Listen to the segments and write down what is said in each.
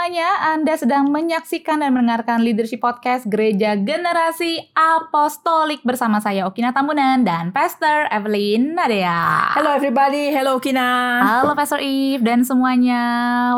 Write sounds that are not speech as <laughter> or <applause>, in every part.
Semuanya, Anda sedang menyaksikan dan mendengarkan Leadership Podcast Gereja Generasi Apostolik bersama saya Okina Tambunan dan Pastor Evelyn Nadia. Hello everybody, hello Kina. Halo Pastor Eve dan semuanya.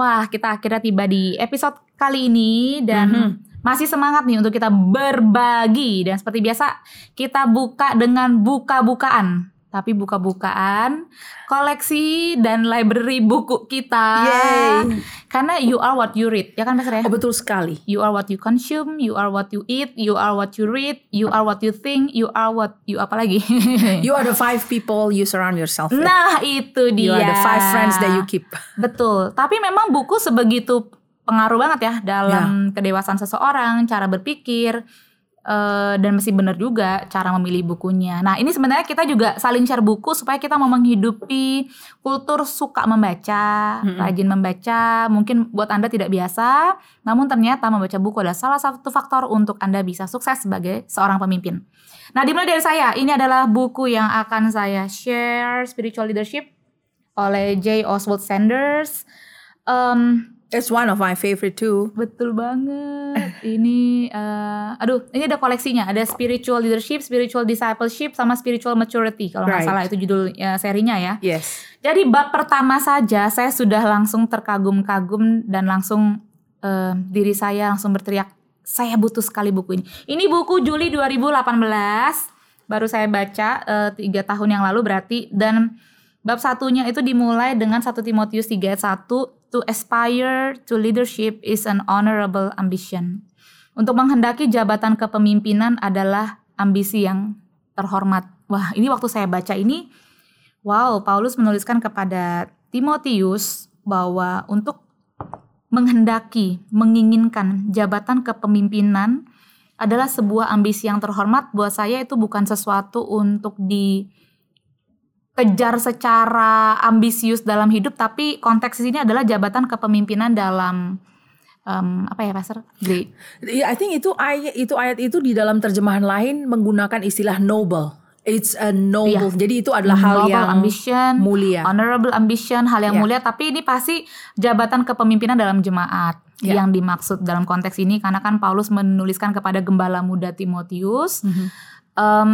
Wah, kita akhirnya tiba di episode kali ini dan Mhm. masih semangat nih untuk kita berbagi dan seperti biasa kita buka dengan buka-bukaan. Tapi buka-bukaan koleksi dan library buku kita. Yay. Karena you are what you read, ya kan Pastor ya? Oh betul sekali. You are what you consume, you are what you eat, you are what you read, you are what you think, you are what you apa lagi? <laughs> You are the five people you surround yourself with. nah, itu dia. You are the five friends that you keep. Betul. Tapi memang buku sebegitu pengaruh banget ya dalam Ya. kedewasaan seseorang, cara berpikir eh, dan mesti benar juga cara memilih bukunya. Nah, ini sebenarnya kita juga saling share buku supaya kita mau menghidupi kultur suka membaca, Mm-mm. rajin membaca. Mungkin buat Anda tidak biasa, namun ternyata membaca buku adalah salah satu faktor untuk Anda bisa sukses sebagai seorang pemimpin. Nah, dimulai dari saya. Ini adalah buku yang akan saya share, Spiritual Leadership oleh J. Oswald Sanders. Em, It's one of my favorite too. betul banget. ini, eh, aduh, ini ada koleksinya. Ada Spiritual Leadership, Spiritual Discipleship, sama Spiritual Maturity. Kalau nggak Right. salah itu judul eh, serinya ya. Yes. Jadi bab pertama saja saya sudah langsung terkagum-kagum dan langsung eh, diri saya langsung berteriak, saya butuh sekali buku ini. Ini buku Juli 2018, baru saya baca eh, tiga tahun yang lalu berarti dan bab satunya itu dimulai dengan 1 Timotius 3 ayat 1 to aspire to leadership is an honorable ambition. Untuk menghendaki jabatan kepemimpinan adalah ambisi yang terhormat. Wah, ini waktu saya baca ini Wow, Paulus menuliskan kepada Timotius bahwa untuk menghendaki, menginginkan jabatan kepemimpinan adalah sebuah ambisi yang terhormat. Buat saya itu bukan sesuatu untuk dikejar secara ambisius dalam hidup, tapi konteks ini adalah jabatan kepemimpinan dalam em, apa ya, Pastor? Great. Yeah, I think itu ayat itu ayat itu di dalam terjemahan lain menggunakan istilah noble. It's a noble. Jadi itu adalah hal Noble yang ambition, mulia. honorable ambition, hal yang Ya. mulia. Tapi ini pasti jabatan kepemimpinan dalam jemaat Ya. yang dimaksud dalam konteks ini, karena kan Paulus menuliskan kepada gembala muda Timotius. Mhm. Em,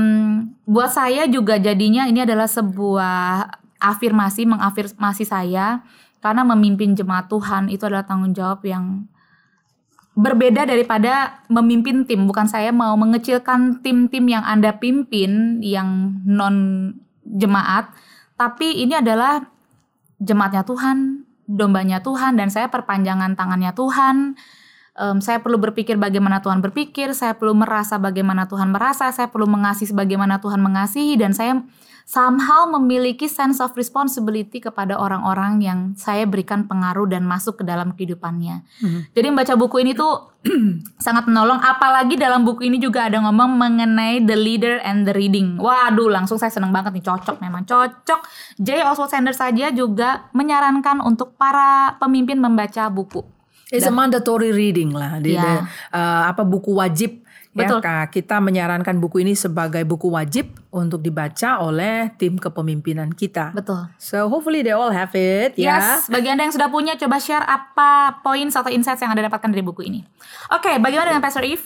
buat saya juga jadinya ini adalah sebuah afirmasi, mengafirmasi saya, karena memimpin jemaat Tuhan itu adalah tanggung jawab yang berbeda daripada memimpin tim. Bukan saya mau mengecilkan tim-tim yang Anda pimpin yang non jemaat, tapi ini adalah jemaatnya Tuhan, dombanya Tuhan dan saya perpanjangan tangannya Tuhan. Em, saya perlu berpikir bagaimana Tuhan berpikir, saya perlu merasa bagaimana Tuhan merasa, saya perlu mengasihi sebagaimana Tuhan mengasihi dan saya somehow memiliki sense of responsibility kepada orang-orang yang saya berikan pengaruh dan masuk ke dalam kehidupannya. Mhm. Jadi membaca buku ini tuh <clears throat> sangat menolong apalagi dalam buku ini juga ada ngomong mengenai the leader and the reading. Waduh, langsung saya seneng banget nih, cocok memang cocok. J. Oswald Sanders saja juga menyarankan untuk para pemimpin membaca buku. It's a mandatory reading lah. Di, Ya. the, uh, apa buku wajib Betul. ya Kak. Kita menyarankan buku ini sebagai buku wajib untuk dibaca oleh tim kepemimpinan kita. Betul. So hopefully they all have it ya. Yes, bagi Anda yang sudah punya coba share apa poin atau insights yang Anda dapatkan dari buku ini. Oke, bagaimana dengan Pastor Eve?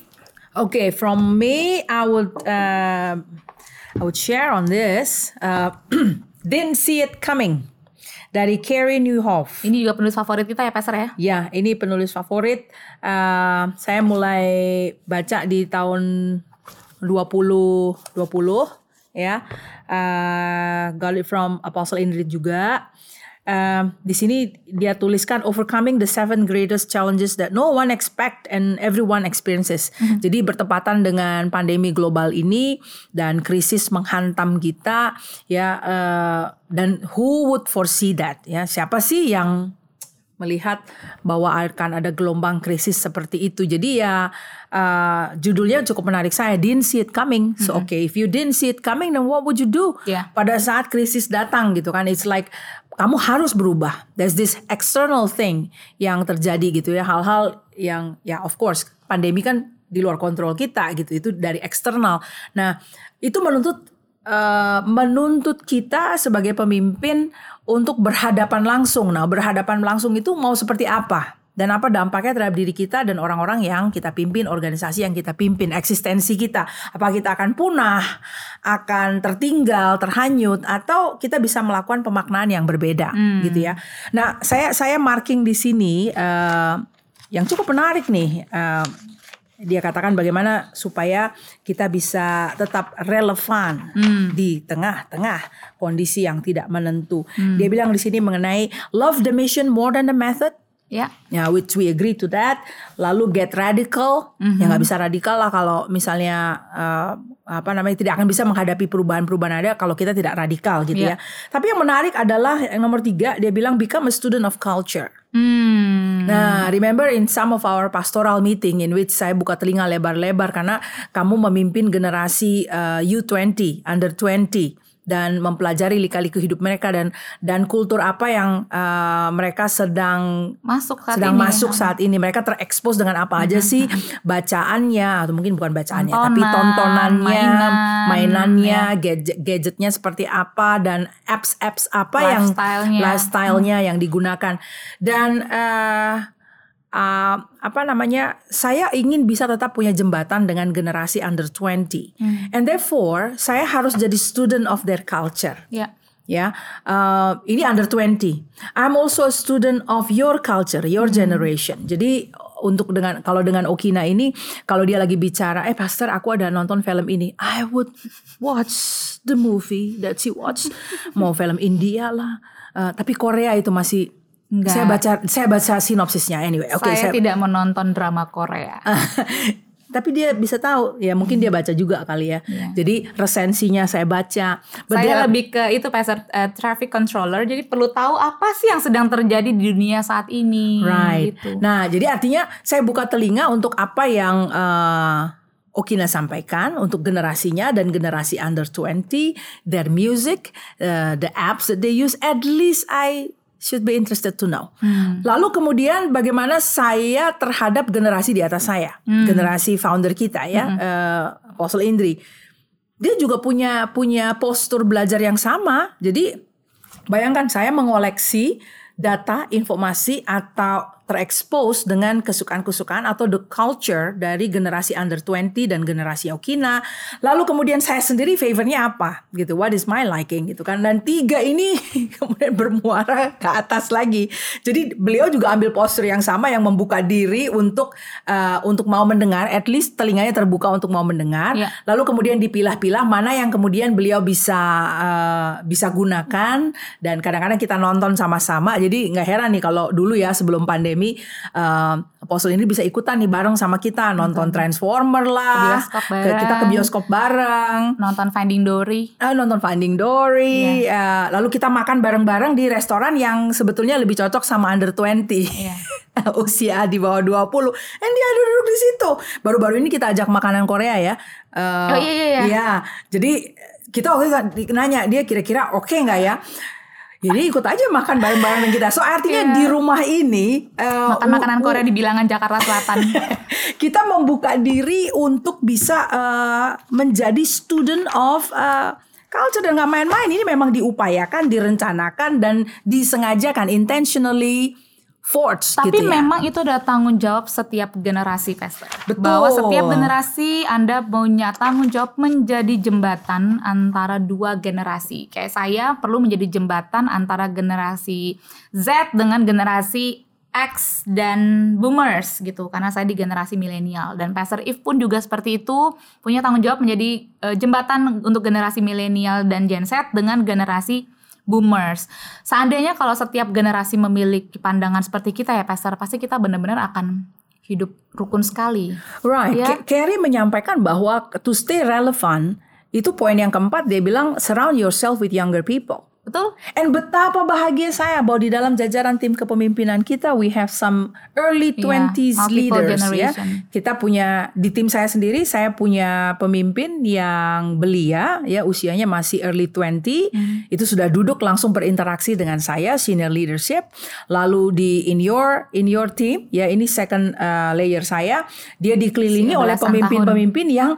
Okay, from me, I would uh, I would share on this. Uh, <clears throat> Didn't see it coming dari Carrie Newhoff. Ini juga penulis favorit kita ya Pastor ya? Ya, ini penulis favorit. Uh, saya mulai baca di tahun 2020 ya. Uh, got it from Apostle Indrid juga. Uh, di sini dia tuliskan overcoming the seven greatest challenges that no one expect and everyone experiences. Jadi bertepatan dengan pandemi global ini dan krisis menghantam kita ya uh, dan who would foresee that ya siapa sih yang melihat bahwa akan ada gelombang krisis seperti itu. Jadi ya uh, judulnya cukup menarik saya. Didn't see it coming. So okay, if you didn't see it coming, then what would you do? Yeah. Pada saat krisis datang gitu kan, it's like kamu harus berubah. There's this external thing yang terjadi gitu ya, hal-hal yang ya of course pandemi kan di luar kontrol kita gitu. Itu dari eksternal. Nah itu menuntut uh, menuntut kita sebagai pemimpin untuk berhadapan langsung. Nah, berhadapan langsung itu mau seperti apa? Dan apa dampaknya terhadap diri kita dan orang-orang yang kita pimpin, organisasi yang kita pimpin, eksistensi kita. Apa kita akan punah, akan tertinggal, terhanyut, atau kita bisa melakukan pemaknaan yang berbeda, gitu ya. Nah, saya saya marking di sini uh, yang cukup menarik nih. Uh, dia katakan bagaimana supaya kita bisa tetap relevan Hmm. di tengah-tengah kondisi yang tidak menentu. Dia bilang di sini mengenai love the mission more than the method. Ya. Ya, which we agree to that. Lalu get radical, ya nggak bisa radikal lah kalau misalnya eh, apa namanya tidak akan bisa menghadapi perubahan-perubahan ada kalau kita tidak radikal gitu Iya. ya. Tapi yang menarik adalah yang nomor tiga dia bilang become a student of culture. Hmm. Nah, remember in some of our pastoral meeting in which saya buka telinga lebar-lebar karena kamu memimpin generasi uh, U20, under 20 dan mempelajari lika-liku hidup mereka dan dan kultur apa yang uh, mereka sedang Masuk saat sedang ini. ya. masuk saat ini mereka terekspos dengan apa aja sih bacaannya atau mungkin bukan bacaannya tapi Tontonan, tontonannya mainan, mainannya gadget gadgetnya seperti apa dan apps apps apa yang Lifestyle-nya. lifestyle-nya yang digunakan dan eh, eh, apa namanya saya ingin bisa tetap punya jembatan dengan generasi under 20 and therefore saya harus jadi student of their culture. Ya. ya uh, ini under 20 I'm also a student of your culture your generation. Jadi untuk dengan kalau dengan Okina ini kalau dia lagi bicara eh pastor aku ada nonton film ini. I would watch the movie that she watch <laughs> mau film India lah. Uh, tapi Korea itu masih Enggak. saya baca saya baca sinopsisnya anyway oke saya, saya, tidak menonton drama Korea. <laughs> tapi dia bisa tahu ya mungkin dia baca juga kali ya Iya. jadi resensinya saya baca But saya there lebih ke itu pastor eh, traffic controller jadi perlu tahu apa sih yang sedang terjadi di dunia saat ini Right. gitu. Nah, jadi artinya saya buka telinga untuk apa yang eh, Okina sampaikan untuk generasinya dan generasi under 20, their music, eh, the apps that they use, at least I should be interested to know. Lalu kemudian bagaimana saya terhadap generasi di atas saya, generasi founder kita ya, eh, Apostle Indri. Dia juga punya punya postur belajar yang sama. Jadi Bayangkan saya mengoleksi data, informasi atau terekspos dengan kesukaan-kesukaan atau the culture dari generasi under 20 dan generasi Okina. Lalu kemudian saya sendiri favornya apa gitu. What is my liking gitu kan. Dan tiga ini <laughs> kemudian bermuara ke atas lagi. Jadi beliau juga ambil postur yang sama yang membuka diri untuk uh, untuk mau mendengar, at least telinganya terbuka untuk mau mendengar. Ya. Lalu kemudian dipilah-pilah mana yang kemudian beliau bisa uh, bisa gunakan dan kadang-kadang kita nonton sama-sama. Jadi nggak heran nih kalau dulu ya sebelum pandemi uh, Apostle ini bisa ikutan nih bareng sama kita nonton Transformer lah, Ke bareng. kita ke bioskop bareng. nonton Finding Dory Ah, nonton Finding Dory, eh, lalu kita makan bareng-bareng di restoran yang sebetulnya lebih cocok sama under 20. Iya. <laughs> Usia di bawah 20. And dia duduk di situ. Baru-baru ini kita ajak makanan Korea ya. Eh, Oh, iya, iya, iya. Jadi kita waktu itu nanya dia kira-kira oke nggak ya? Jadi ikut aja makan bareng-bareng kita. So artinya Iya. di rumah ini eh, makan makanan u- Korea di bilangan Jakarta Selatan <laughs> kita membuka diri untuk bisa eh, menjadi student of eh, culture dan nggak main-main ini memang diupayakan direncanakan dan disengajakan intentionally forged Tapi gitu ya memang itu adalah tanggung jawab setiap generasi, Pastor. Betul. Bahwa setiap generasi Anda punya tanggung jawab menjadi jembatan antara dua generasi. Kayak saya perlu menjadi jembatan antara generasi Z dengan generasi X dan boomers gitu karena saya di generasi milenial dan Pastor If pun juga seperti itu punya tanggung jawab menjadi eh, jembatan untuk generasi milenial dan Gen Z dengan generasi boomers. Seandainya kalau setiap generasi memiliki pandangan seperti kita ya Pastor, pasti kita benar-benar akan hidup rukun sekali. right Ya. Carrie menyampaikan bahwa to stay relevant itu poin yang keempat dia bilang surround yourself with younger people Betul? And betapa bahagia saya bahwa di dalam jajaran tim kepemimpinan kita we have some early Iya, 20s multiple leaders ya. Kita punya di tim saya sendiri saya punya pemimpin yang belia ya usianya masih early 20. Hmm. Itu sudah duduk langsung berinteraksi dengan saya senior leadership. Lalu di in your in your team ya ini second uh, layer saya dia dikelilingi oleh pemimpin-pemimpin yang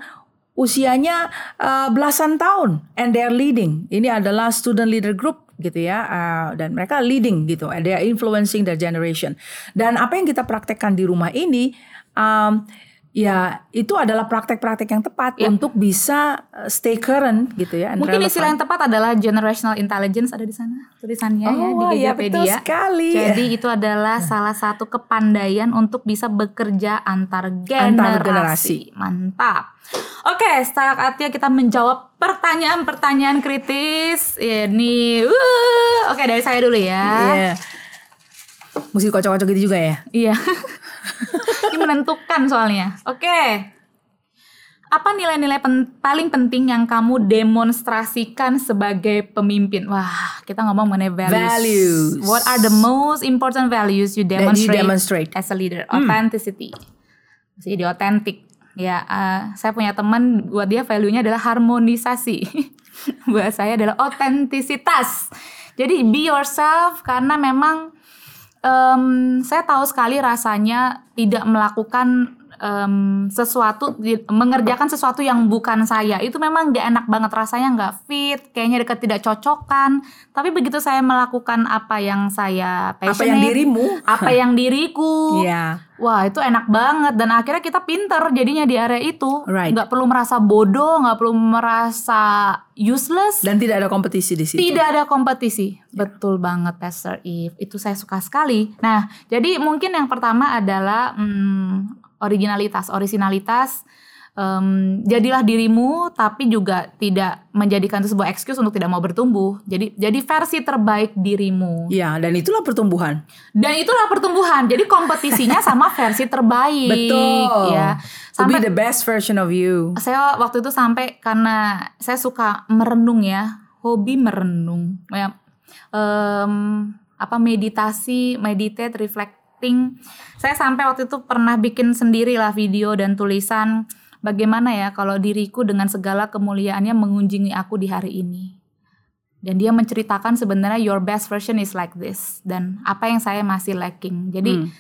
usianya uh, belasan tahun and they're leading. Ini adalah student leader group gitu ya uh, dan mereka leading gitu they are influencing their generation dan apa yang kita praktekkan di rumah ini um, ya itu adalah praktek-praktek yang tepat Ya. untuk bisa uh, stay current gitu ya Mungkin relevant. istilah yang tepat adalah generational intelligence ada di sana tulisannya ya Oh, di iya, Wikipedia. betul sekali. Jadi itu adalah salah satu kepandaian untuk bisa bekerja antar generasi. Antar generasi. Mantap. Oke, saatnya kita menjawab pertanyaan-pertanyaan kritis. Ini, uh, oke dari saya dulu ya. Iya. Mesti kocok-kocok gitu juga ya Iya. <laughs> <laughs> Ini menentukan soalnya. Oke. Apa nilai-nilai pen- paling penting yang kamu demonstrasikan sebagai pemimpin? Wah, kita ngomong mengenai values. Values. What are the most important values you That you demonstrate, demonstrate. as a leader? Authenticity. Mesti jadi otentik. Ya, eh, saya punya teman buat dia value-nya adalah harmonisasi. <laughs> buat saya adalah otentisitas. Jadi be yourself karena memang em, saya tahu sekali rasanya tidak melakukan em, sesuatu di- mengerjakan sesuatu yang bukan saya. Itu memang gak enak banget rasanya nggak fit kayaknya dekat tidak cocokan tapi begitu saya melakukan apa yang saya apa yang passionate, dirimu? apa <laughs> yang diriku Iya. Wah itu enak banget. Dan akhirnya kita pinter jadinya di area itu. Right. nggak perlu merasa bodoh nggak perlu merasa useless. Dan tidak ada kompetisi di situ. Tidak ada kompetisi. Betul banget Pastor Eve. Itu saya suka sekali. Nah jadi mungkin yang pertama adalah hmm, originalitas originalitas Em, jadilah dirimu tapi juga tidak menjadikan itu sebuah excuse untuk tidak mau bertumbuh jadi jadi versi terbaik dirimu Iya, dan itulah pertumbuhan. dan itulah pertumbuhan. Jadi kompetisinya sama versi terbaik. Betul. Ya. To be Sampai the best version of you. saya waktu itu sampai karena saya suka merenung ya, hobi merenung. Ya. Em, apa meditasi, meditate, reflecting. Saya sampai waktu itu pernah bikin sendiri lah video dan tulisan bagaimana ya kalau diriku dengan segala kemuliaannya mengunjungi aku di hari ini. Dan dia menceritakan sebenarnya your best version is like this dan apa yang saya masih lacking. Jadi Hmm.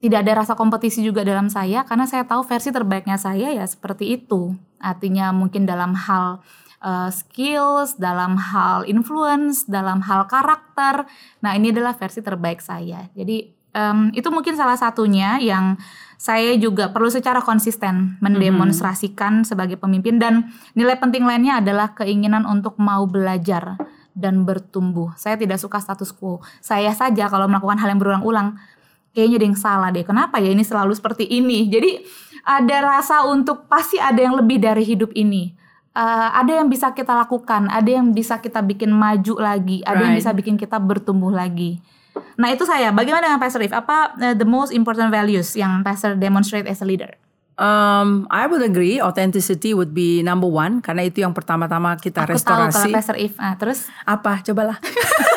tidak ada rasa kompetisi juga dalam saya karena saya tahu versi terbaiknya saya ya seperti itu. Artinya mungkin dalam hal uh, skills, dalam hal influence, dalam hal karakter. Nah, ini adalah versi terbaik saya. Jadi em, itu mungkin salah satunya yang saya juga perlu secara konsisten mendemonstrasikan sebagai pemimpin dan nilai penting lainnya adalah keinginan untuk mau belajar dan bertumbuh. Saya tidak suka status quo. Saya saja kalau melakukan hal yang berulang-ulang kayaknya ada yang salah deh. Kenapa ya ini selalu seperti ini? Jadi ada rasa untuk pasti ada yang lebih dari hidup ini. Eh, ada yang bisa kita lakukan, ada yang bisa kita bikin maju lagi, ada yang Right. bisa bikin kita bertumbuh lagi. Nah itu saya. Bagaimana dengan Pastor If? Apa eh, the most important values yang Pastor demonstrate as a leader? Um, I would agree, authenticity would be number one karena itu yang pertama-tama kita Aku tahu kalau restorasi. Pastor If. Ah, terus Apa? Cobalah.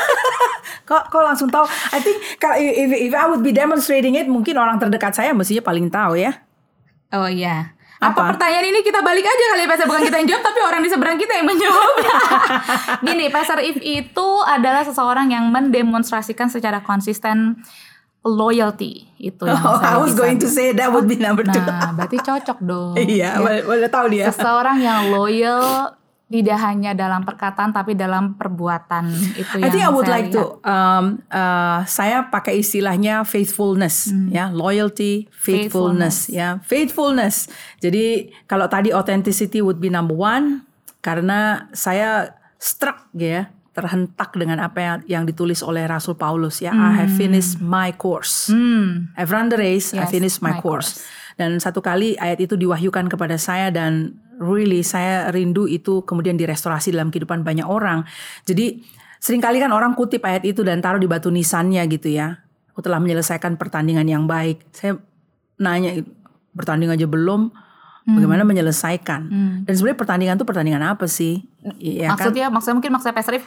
<laughs> kok kok langsung tahu? I think kalau if, if I would be demonstrating it, mungkin orang terdekat saya mestinya paling tahu ya. Oh iya. Apa? Apa? pertanyaan ini kita balik aja kali ya Pastor bukan kita yang jawab tapi orang di seberang kita yang menjawab. <laughs> Gini, Pastor If itu adalah seseorang yang mendemonstrasikan secara konsisten loyalty itu yang Oh, saya I was going to say that would be number two. Nah, berarti cocok dong. <laughs> Iya, Ya. boleh tahu dia. Seseorang yang loyal tidak hanya dalam perkataan tapi dalam perbuatan itu I yang think I would saya like lihat. to um, uh, saya pakai istilahnya faithfulness ya loyalty faithfulness, Hmm. Faithfulness. ya faithfulness jadi kalau tadi authenticity would be number one karena saya struck ya terhentak dengan apa yang, yang ditulis oleh Rasul Paulus ya I have finished my course Hmm. I've run the race I Yes, finished my, my course. course. Dan satu kali ayat itu diwahyukan kepada saya dan really saya rindu itu kemudian direstorasi dalam kehidupan banyak orang. Jadi sering kali kan orang kutip ayat itu dan taruh di batu nisannya gitu ya. Aku telah menyelesaikan pertandingan yang baik. Saya nanya bertanding aja belum, bagaimana menyelesaikan? Dan sebenarnya pertandingan itu pertandingan apa sih? Iya kan? maksudnya maksudnya mungkin maksudnya If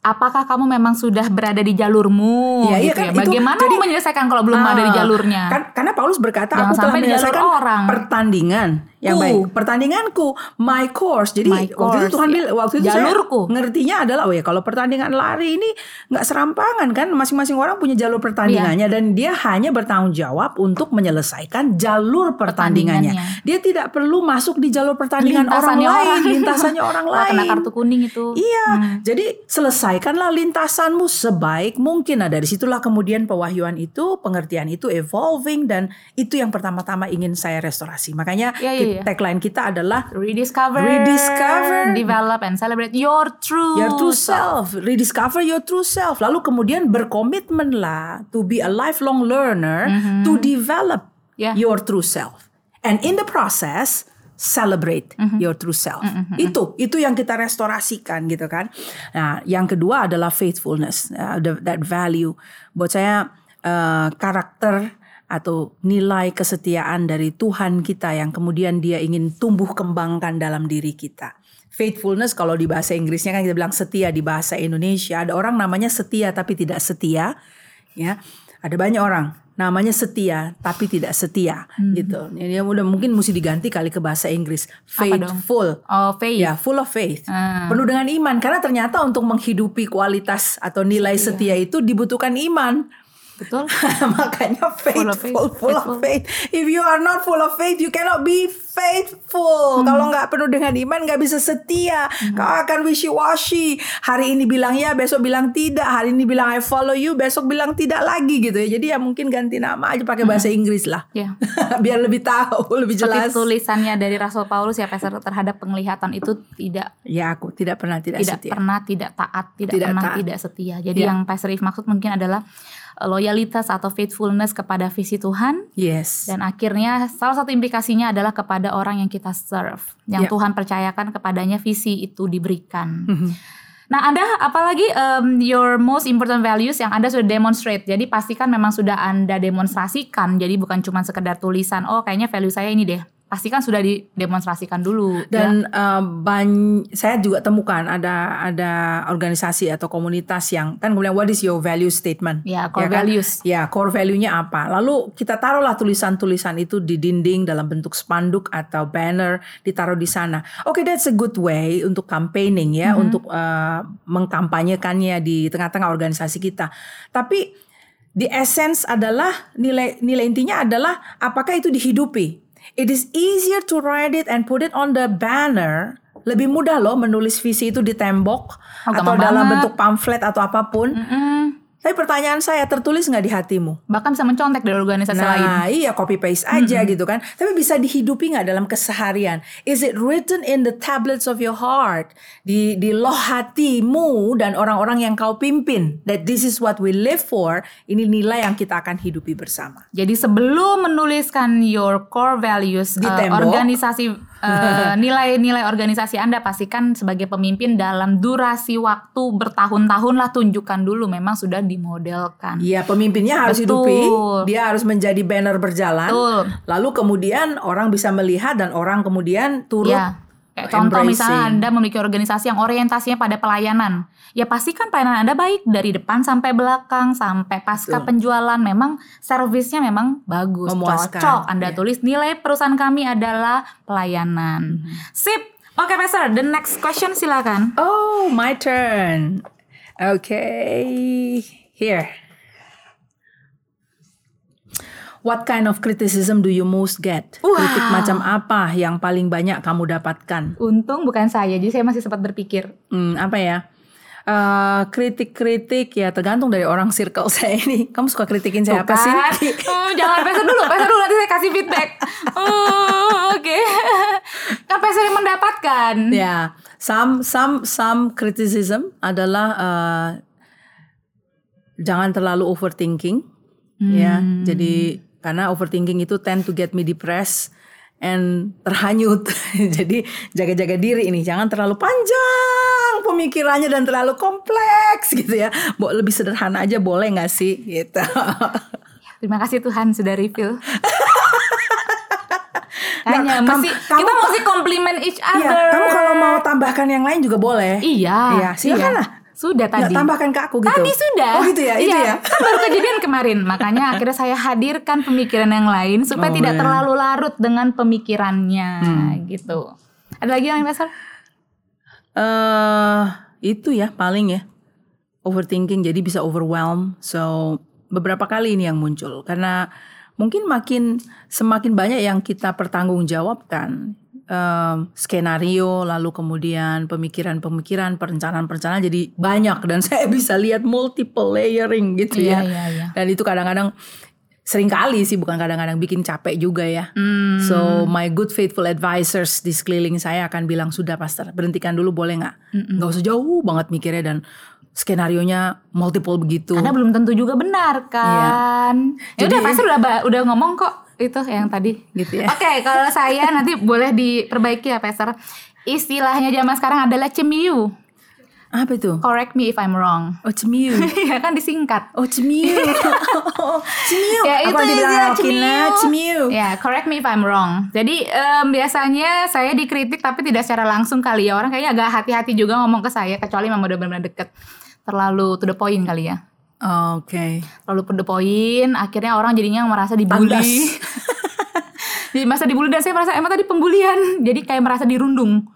apakah kamu memang sudah berada di jalurmu Iya, iya gitu kan, ya? itu Bagaimana jadi- mau menyelesaikan kalau belum ada di Ah, jalurnya? Kan, karena Paulus berkata Jangan aku telah menyelesaikan orang." pertandingan yang baik. Pertandinganku, my course. Jadi My waktu itu course, Tuhan ya. bilang waktu itu Jalurku. saya ngertinya adalah oh ya kalau pertandingan lari ini nggak serampangan kan masing-masing orang punya jalur pertandingannya Iya. dan dia hanya bertanggung jawab untuk menyelesaikan jalur pertandingannya. Pertandingannya. Dia tidak perlu masuk di jalur pertandingan orang lain, orang. lintasannya orang lain. kena kartu kuning itu. Iya, Hmm. jadi selesaikanlah lintasanmu sebaik mungkin. Nah dari situlah kemudian pewahyuan itu, pengertian itu evolving dan itu yang pertama-tama ingin saya restorasi. Makanya Iya, iya, ki- iya. tagline kita adalah Rediscover, Rediscover. develop and celebrate your true, Your true self, rediscover your true self. Lalu kemudian berkomitmenlah to be a lifelong learner to develop Yeah. your true self. And in the process celebrate your true self. Itu itu yang kita restorasikan gitu kan. Nah, yang kedua adalah faithfulness, uh, the- that value. Buat saya uh, karakter atau nilai kesetiaan dari Tuhan kita yang kemudian dia ingin tumbuh kembangkan dalam diri kita. Faithfulness kalau di bahasa Inggrisnya kan kita bilang setia di bahasa Indonesia. Ada orang namanya setia tapi tidak setia, ya. Ada banyak orang namanya setia tapi tidak setia gitu. Ini ya udah mungkin mesti diganti kali ke bahasa Inggris. Faithful. Oh, faith. Ya, full of faith. Ah. Penuh dengan iman karena ternyata untuk menghidupi kualitas atau nilai setia itu dibutuhkan iman. Betul. <laughs> Makanya Full of faithful, faith, full of faith. If you are not full of faith, you cannot be faithful. Kalau nggak penuh dengan iman, nggak bisa setia. Kau akan wishy-washy. Hari ini bilang ya, besok bilang tidak. Hari ini bilang I follow you, besok bilang tidak lagi gitu ya. Jadi ya mungkin ganti nama aja pakai bahasa Inggris lah. Ya. <laughs> Biar lebih tahu, <laughs> lebih Seperti jelas. tulisannya dari Rasul Paulus ya Pastor terhadap penglihatan itu tidak Ya aku tidak pernah tidak, tidak setia. pernah tidak taat, tidak, Tidak pernah taat. tidak setia. Jadi Ya. yang Pastor If maksud mungkin adalah loyalitas atau faithfulness kepada visi Tuhan Yes. dan akhirnya salah satu implikasinya adalah kepada orang yang kita serve, yang Ya. Tuhan percayakan kepadanya visi itu diberikan. Mhm. Nah, Anda apalagi um, your most important values yang Anda sudah demonstrate. Jadi pastikan memang sudah Anda demonstrasikan. Jadi bukan cuma sekedar tulisan, oh kayaknya value saya ini deh. Pastikan sudah didemonstrasikan dulu. ya. Dan eh, ban- saya juga temukan ada ada organisasi atau komunitas yang kan kemudian what is your value statement? Ya, core kan? values. Ya, core value-nya apa? Lalu kita taruhlah tulisan-tulisan itu di dinding dalam bentuk spanduk atau banner ditaruh di sana. Oke, that's a good way untuk campaigning ya, untuk eh, mengkampanyekannya di tengah-tengah organisasi kita. Tapi the essence adalah nilai nilai intinya adalah apakah itu dihidupi. It is easier to write it and put it on the banner. Lebih mudah loh menulis visi itu di tembok Oh, atau dalam banget. bentuk pamflet atau apa pun. Mm-mm. Tapi pertanyaan saya tertulis nggak di hatimu? bahkan bisa mencontek dari organisasi lain. Nah, iya copy paste aja gitu kan. Tapi bisa dihidupi nggak dalam keseharian? Is it written in the tablets of your heart? Di di loh hatimu dan orang-orang yang kau pimpin. That this is what we live for. Ini nilai yang kita akan hidupi bersama. Jadi sebelum menuliskan your core values Di eh, tembok. organisasi eh, <laughs> nilai-nilai organisasi Anda pastikan sebagai pemimpin dalam durasi waktu bertahun-tahun lah tunjukkan dulu memang sudah dimodelkan. Iya, pemimpinnya harus Betul. hidupi. Dia harus menjadi banner berjalan. Betul. Lalu kemudian orang bisa melihat dan orang kemudian turut Ya. Kayak contoh misalnya. Anda memiliki organisasi yang orientasinya pada pelayanan. Ya pastikan pelayanan Anda baik dari depan sampai belakang sampai pasca Betul. penjualan memang servisnya memang bagus, Memuaskan, cocok. Anda ya. tulis nilai perusahaan kami adalah pelayanan. Mhm. Sip. Oke, Pastor, the next question silakan. Oh, my turn. Okay, here. What kind of criticism do you most get? Wow. Kritik macam apa yang paling banyak kamu dapatkan? Untung bukan saya, jadi saya masih sempat berpikir. Hmm, apa ya? Eh, kritik-kritik ya tergantung dari orang circle <laughs> saya ini. Kamu suka kritikin saya apa sih? Kan? Oh, jangan Pastor dulu, Pastor dulu nanti saya kasih feedback. Oh, Oke. <laughs> Kan Pastor yang mendapatkan. Ya, some some some criticism adalah eh, jangan terlalu overthinking. Ya, Hmm. jadi karena overthinking itu tend to get me depressed and terhanyut. <laughs> jadi jaga-jaga diri ini, jangan terlalu panjang pemikirannya dan terlalu kompleks gitu ya. Bo lebih sederhana aja boleh nggak sih gitu. <laughs> Terima kasih Tuhan sudah reveal. Hanya Nah, mesti kamu- kita mesti compliment each Iya, other. kamu kalau mau tambahkan yang lain juga boleh. Iya. Iya, silakan lah. Sudah Nggak tadi. tambahkan ke aku gitu. Tadi sudah. Oh gitu ya, itu Iya, ya. <laughs> Kan baru kejadian kemarin. Makanya akhirnya saya hadirkan pemikiran yang lain supaya Oh, tidak iya. terlalu larut dengan pemikirannya Hmm. gitu. Ada lagi yang Pastor? eh itu ya paling ya overthinking jadi bisa overwhelm. So beberapa kali ini yang muncul karena mungkin makin semakin banyak yang kita pertanggungjawabkan em, skenario lalu kemudian pemikiran-pemikiran perencanaan-perencanaan jadi banyak dan <laughs> saya bisa lihat multiple layering gitu Iya, ya. iya, iya. Dan itu kadang-kadang sering kali sih bukan kadang-kadang bikin capek juga ya. Hmm. So my good faithful advisors di sekeliling saya akan bilang sudah pastor berhentikan dulu boleh nggak? Nggak usah jauh banget mikirnya dan skenario nya multiple begitu. Karena belum tentu juga benar kan. Ya Iya. Udah Pastor udah udah ngomong kok itu yang tadi. Gitu ya. Oke, kalau saya nanti boleh diperbaiki ya Pastor. Istilahnya zaman sekarang adalah cemiu. Apa itu? Correct me if I'm wrong. Oh cemiu. <laughs> ya kan disingkat. Oh cemiu. <laughs> <laughs> oh, cemiu. Ya Aku itu lagi bilang istilah Alkina, cemiu. Ya, correct me if I'm wrong. Jadi em, biasanya saya dikritik tapi tidak secara langsung kali ya. Orang kayaknya agak hati-hati juga ngomong ke saya kecuali memang udah benar-benar deket. Terlalu to the point kali ya. Oke. Terlalu to the point, akhirnya orang jadinya merasa dibully. <laughs> Jadi merasa dibully dan saya merasa emang tadi pembulian. Jadi kayak merasa dirundung. <laughs>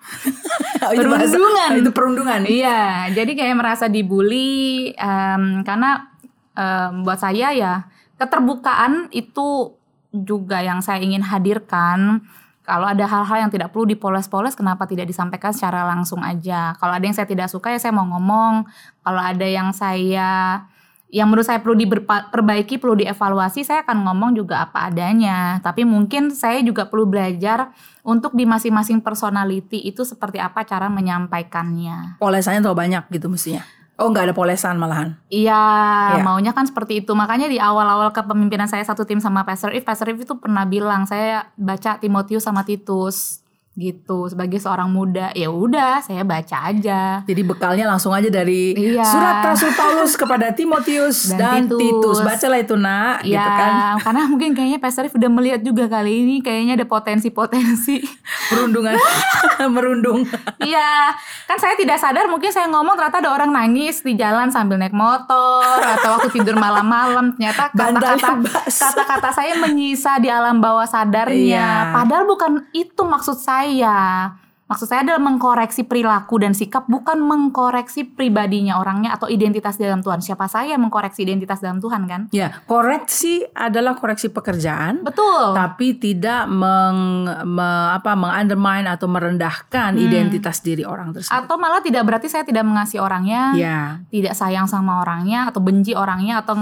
Oh, itu bahasa- Perundungan. Itu perundungan. Iya, jadi kayak merasa dibully em, karena em, buat saya ya keterbukaan itu juga yang saya ingin hadirkan. Kalau ada hal-hal yang tidak perlu dipoles-poles, kenapa tidak disampaikan secara langsung aja? Kalau ada yang saya tidak suka ya saya mau ngomong. Kalau ada yang saya yang menurut saya perlu diperbaiki, perlu dievaluasi, saya akan ngomong juga apa adanya. Tapi mungkin saya juga perlu belajar untuk di masing-masing personality itu seperti apa cara menyampaikannya. Polesannya terlalu banyak gitu mestinya. Oh nggak ada polesan malahan. Iya, Iya. maunya kan seperti itu. Makanya di awal-awal kepemimpinan saya satu tim sama Pastor If, Pastor If itu pernah bilang saya baca Timotius sama Titus gitu sebagai seorang muda. Ya udah, saya baca aja. Jadi bekalnya langsung aja dari Iya. surat Rasul Paulus kepada Timotius Dan dan, Titus. Titus. Bacalah itu nak, Ya, gitu kan. karena mungkin kayaknya Pastor udah melihat juga kali ini kayaknya ada potensi-potensi. Perundungan, <laughs> merundung. Iya, kan saya tidak sadar mungkin saya ngomong ternyata ada orang nangis di jalan sambil naik motor atau waktu tidur malam-malam ternyata kata-kata kata-kata saya menyisa di alam bawah sadarnya. Iya. Padahal bukan itu maksud saya. Maksud saya adalah mengkoreksi perilaku dan sikap bukan mengkoreksi pribadinya orangnya atau identitas dalam Tuhan. Siapa saya yang mengkoreksi identitas dalam Tuhan kan? Ya, koreksi adalah koreksi pekerjaan. Betul. Tapi tidak meng, me- apa, mengundermine atau merendahkan Hmm. identitas diri orang tersebut. Atau malah tidak berarti saya tidak mengasihi orangnya. ya, tidak sayang sama orangnya atau benci orangnya atau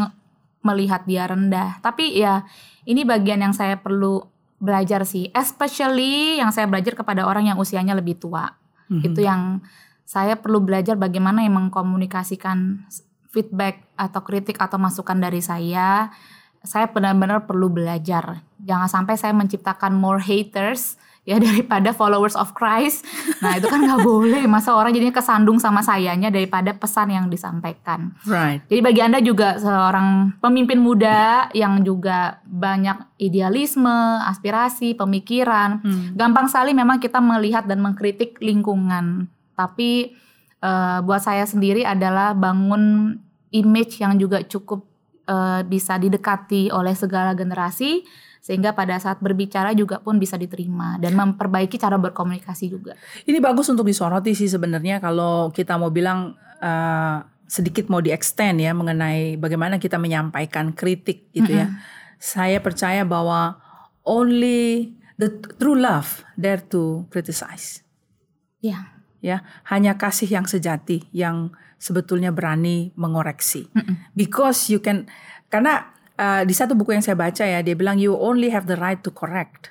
melihat dia rendah. Tapi ya ini bagian yang saya perlu belajar sih, especially yang saya belajar kepada orang yang usianya lebih tua. Mhm. Itu yang saya perlu belajar bagaimana yang mengkomunikasikan feedback atau kritik atau masukan dari saya. Saya benar-benar perlu belajar. Jangan sampai saya menciptakan more haters ya daripada followers of Christ. Nah itu kan nggak <laughs> boleh. Masa orang jadinya kesandung sama sayanya daripada pesan yang disampaikan. right. Jadi bagi anda juga seorang pemimpin muda yang juga banyak idealisme, aspirasi, pemikiran. Hmm. Gampang sekali memang kita melihat dan mengkritik lingkungan. Tapi eh, buat saya sendiri adalah bangun image yang juga cukup eh, bisa didekati oleh segala generasi sehingga pada saat berbicara juga pun bisa diterima dan memperbaiki cara berkomunikasi juga. Ini bagus untuk disoroti sih sebenarnya kalau kita mau bilang eh, sedikit mau di-extend ya mengenai bagaimana kita menyampaikan kritik gitu ya. Saya percaya bahwa only the true love dare to criticize. Ya. Ya, hanya kasih yang sejati yang sebetulnya berani mengoreksi. Because you can karena uh, di satu buku yang saya baca ya dia bilang you only have the right to correct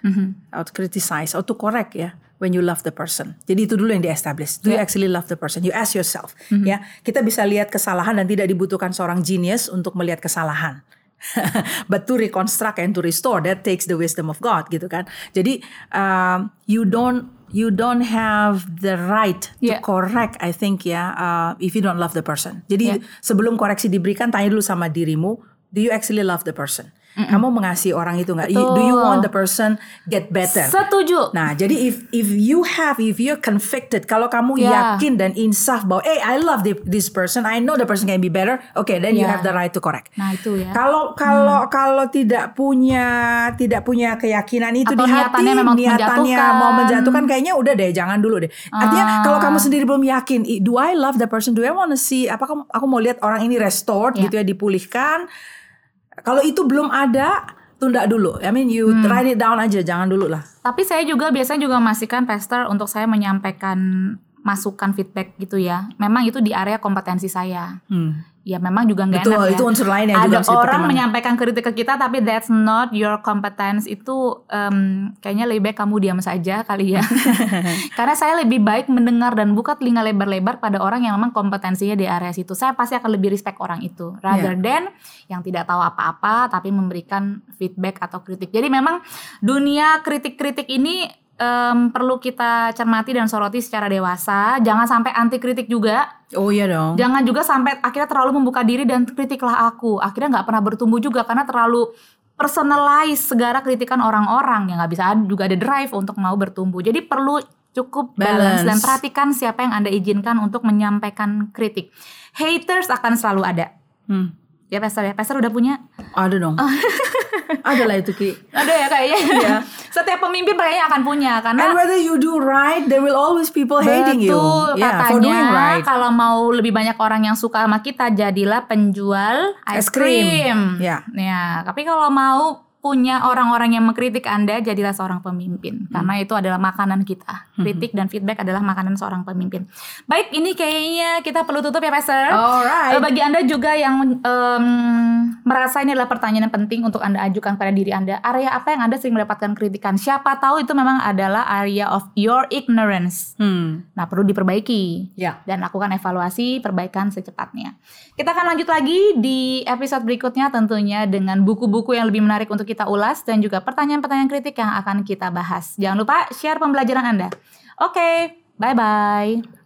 or to criticize or to correct ya when you love the person. Jadi itu dulu yang di-establish. Do you actually love the person? You ask yourself. Ya, kita bisa lihat kesalahan dan tidak dibutuhkan seorang genius untuk melihat kesalahan. <laughs> But to reconstruct and to restore that takes the wisdom of God gitu kan. Jadi um, you don't you don't have the right to Yeah. correct I think ya uh, if you don't love the person. Jadi Yeah. sebelum koreksi diberikan tanya dulu sama dirimu, do you actually love the person? Kamu mengasihi orang itu nggak? You- Do you want the person get better? Setuju. Nah, jadi if if you have if you're convicted, kalau kamu Yeah. yakin dan insaf bahwa, eh, I love the- this person, I know the person can be better, okay, then you Yeah. have the right to correct. Nah itu ya. Kalau kalau kalau tidak punya tidak punya keyakinan itu Atau di hati, niatannya memang niatannya menjatuhkan. mau menjatuhkan, kayaknya udah deh, jangan dulu deh. Artinya Ah. kalau kamu sendiri belum yakin, do I love the person? Do I want to see? Apa kamu- aku mau lihat orang ini restored Ya. gitu ya, dipulihkan? Kalau itu belum ada, tunda dulu. I mean, you Hmm. write it down aja, jangan dulu lah. Tapi saya juga biasanya juga memastikan pastor untuk saya menyampaikan masukan feedback gitu ya. Memang itu di area kompetensi saya. Hmm. Ya memang juga nggak enak ya. itu unsur lain yang Ada juga orang menyampaikan kritik ke kita tapi that's not your competence itu em, kayaknya lebih baik kamu diam saja kali ya. <laughs> <laughs> Karena saya lebih baik mendengar dan buka telinga lebar-lebar pada orang yang memang kompetensinya di area situ. Saya pasti akan lebih respect orang itu rather than yang tidak tahu apa-apa tapi memberikan feedback atau kritik. Jadi memang dunia kritik-kritik ini em, perlu kita cermati dan soroti secara dewasa. Jangan sampai anti kritik juga. Oh iya dong. Jangan juga sampai akhirnya terlalu membuka diri dan kritiklah aku. Akhirnya nggak pernah bertumbuh juga karena terlalu personalize segala kritikan orang-orang yang nggak bisa juga ada drive untuk mau bertumbuh. Jadi perlu cukup balance, Balance. dan perhatikan siapa yang anda izinkan untuk menyampaikan kritik. Haters akan selalu ada. Hmm. Ya Pastor ya, Pastor udah punya? Ada dong. <laughs> ada lah itu Ki. Ada ya kayaknya. Iya. Setiap pemimpin kayaknya akan punya karena And whether you do right, there will always people hating you. Betul, Yeah, katanya for doing right. kalau mau lebih banyak orang yang suka sama kita jadilah penjual krim. krim. Ya. Ya, tapi kalau mau punya orang-orang yang mengkritik Anda jadilah seorang pemimpin Hmm. karena itu adalah makanan kita. Kritik dan feedback adalah makanan seorang pemimpin. Baik, ini kayaknya kita perlu tutup ya, Pastor. Alright. Eh, Bagi Anda juga yang em, merasa ini adalah pertanyaan yang penting untuk Anda ajukan pada diri Anda, area apa yang Anda sering mendapatkan kritikan? Siapa tahu itu memang adalah area of your ignorance. Hmm. Nah, perlu diperbaiki Ya. dan lakukan evaluasi perbaikan secepatnya. Kita akan lanjut lagi di episode berikutnya tentunya dengan buku-buku yang lebih menarik untuk kita ulas dan juga pertanyaan-pertanyaan kritik yang akan kita bahas. Jangan lupa share pembelajaran Anda. Oke, bye-bye.